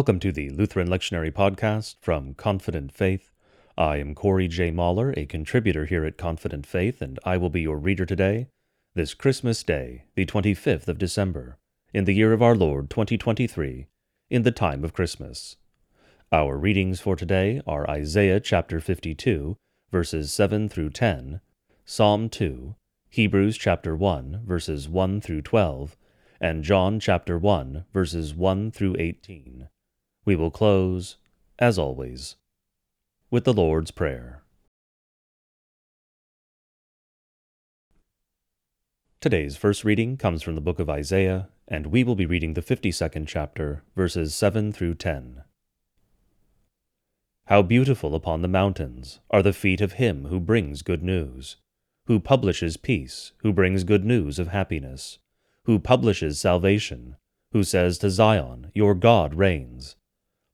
Welcome to the Lutheran Lectionary Podcast from Confident Faith. I am Corey J. Mahler, a contributor here at Confident Faith, and I will be your reader today, this Christmas Day, the 25th of December, in the year of our Lord 2023, in the time of Christmas. Our readings for today are Isaiah chapter 52, verses 7 through 10, Psalm 2, Hebrews chapter 1, verses 1 through 12, and John chapter 1, verses 1 through 18. We will close, as always, with the Lord's Prayer. Today's first reading comes from the book of Isaiah, and we will be reading the 52nd chapter, verses 7 through 10. How beautiful upon the mountains are the feet of him who brings good news, who publishes peace, who brings good news of happiness, who publishes salvation, who says to Zion, Your God reigns.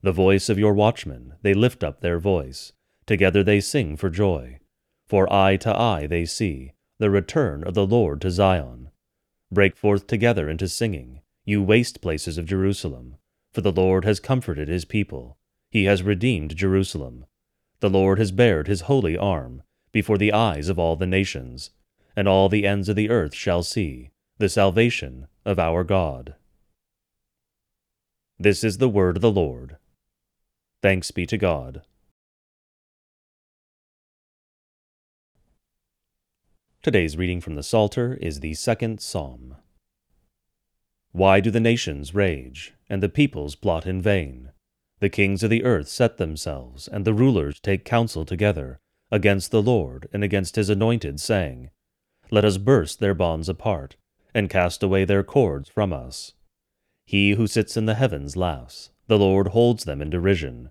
The voice of your watchmen, they lift up their voice. Together they sing for joy. For eye to eye they see the return of the Lord to Zion. Break forth together into singing, you waste places of Jerusalem. For the Lord has comforted his people. He has redeemed Jerusalem. The Lord has bared his holy arm before the eyes of all the nations, and all the ends of the earth shall see the salvation of our God. This is the word of the Lord. Thanks be to God. Today's reading from the Psalter is the second Psalm. Why do the nations rage, and the peoples plot in vain? The kings of the earth set themselves, and the rulers take counsel together, against the Lord and against his anointed, saying, Let us burst their bonds apart, and cast away their cords from us. He who sits in the heavens laughs, the Lord holds them in derision.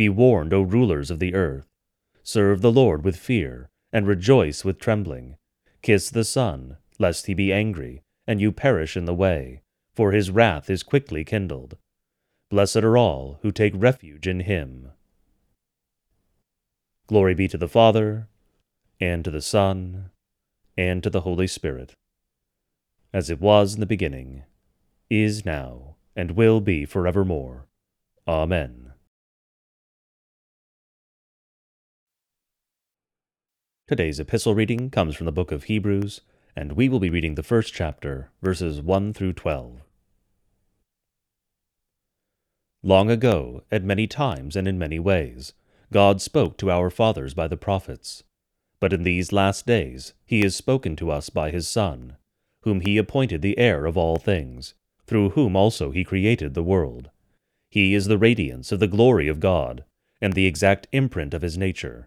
be warned, O rulers of the earth. Serve the Lord with fear, and rejoice with trembling. Kiss the Son, lest he be angry, and you perish in the way, for his wrath is quickly kindled. Blessed are all who take refuge in him. Glory be to the Father, and to the Son, and to the Holy Spirit, as it was in the beginning, is now, and will be forevermore. Amen. Today's epistle reading comes from the book of Hebrews, and we will be reading the first chapter, verses 1 through 12. Long ago, at many times and in many ways, God spoke to our fathers by the prophets. But in these last days he has spoken to us by his Son, whom he appointed the heir of all things, through whom also he created the world. He is the radiance of the glory of God, and the exact imprint of his nature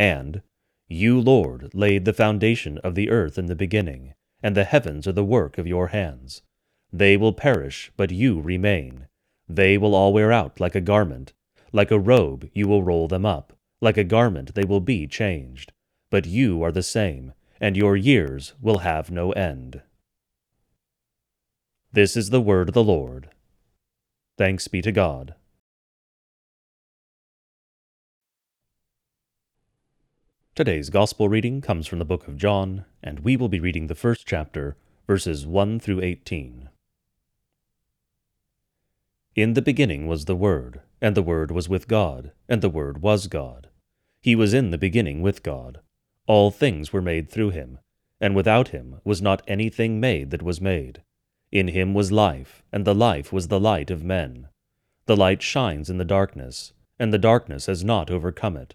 And, You, Lord, laid the foundation of the earth in the beginning, and the heavens are the work of your hands. They will perish, but you remain. They will all wear out like a garment. Like a robe you will roll them up. Like a garment they will be changed. But you are the same, and your years will have no end. This is the word of the Lord. Thanks be to God. Today's Gospel reading comes from the book of John, and we will be reading the first chapter, verses 1 through 18. In the beginning was the Word, and the Word was with God, and the Word was God. He was in the beginning with God. All things were made through him, and without him was not anything made that was made. In him was life, and the life was the light of men. The light shines in the darkness, and the darkness has not overcome it.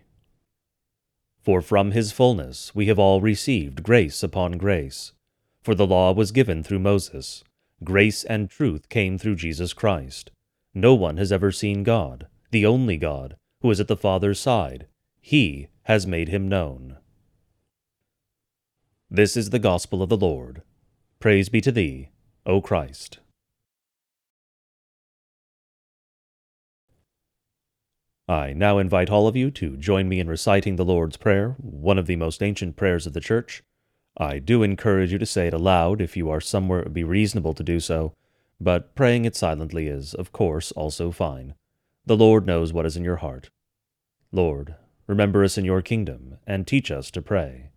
For from his fullness we have all received grace upon grace. For the law was given through Moses, grace and truth came through Jesus Christ. No one has ever seen God, the only God, who is at the Father's side. He has made him known. This is the gospel of the Lord. Praise be to thee, O Christ. I now invite all of you to join me in reciting the Lord's Prayer, one of the most ancient prayers of the Church. I do encourage you to say it aloud if you are somewhere it would be reasonable to do so, but praying it silently is, of course, also fine. The Lord knows what is in your heart. Lord, remember us in your kingdom, and teach us to pray.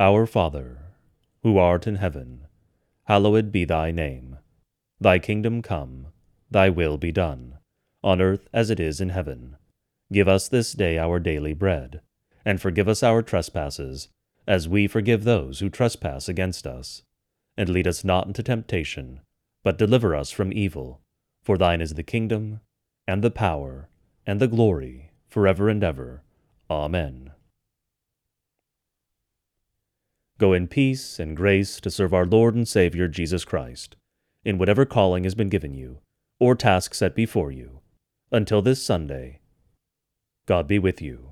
Our Father, who art in heaven, hallowed be thy name. Thy kingdom come, thy will be done on earth as it is in heaven. Give us this day our daily bread, and forgive us our trespasses, as we forgive those who trespass against us. And lead us not into temptation, but deliver us from evil. For thine is the kingdom, and the power, and the glory, forever and ever. Amen. Go in peace and grace to serve our Lord and Savior Jesus Christ, in whatever calling has been given you, or task set before you until this Sunday, God be with you.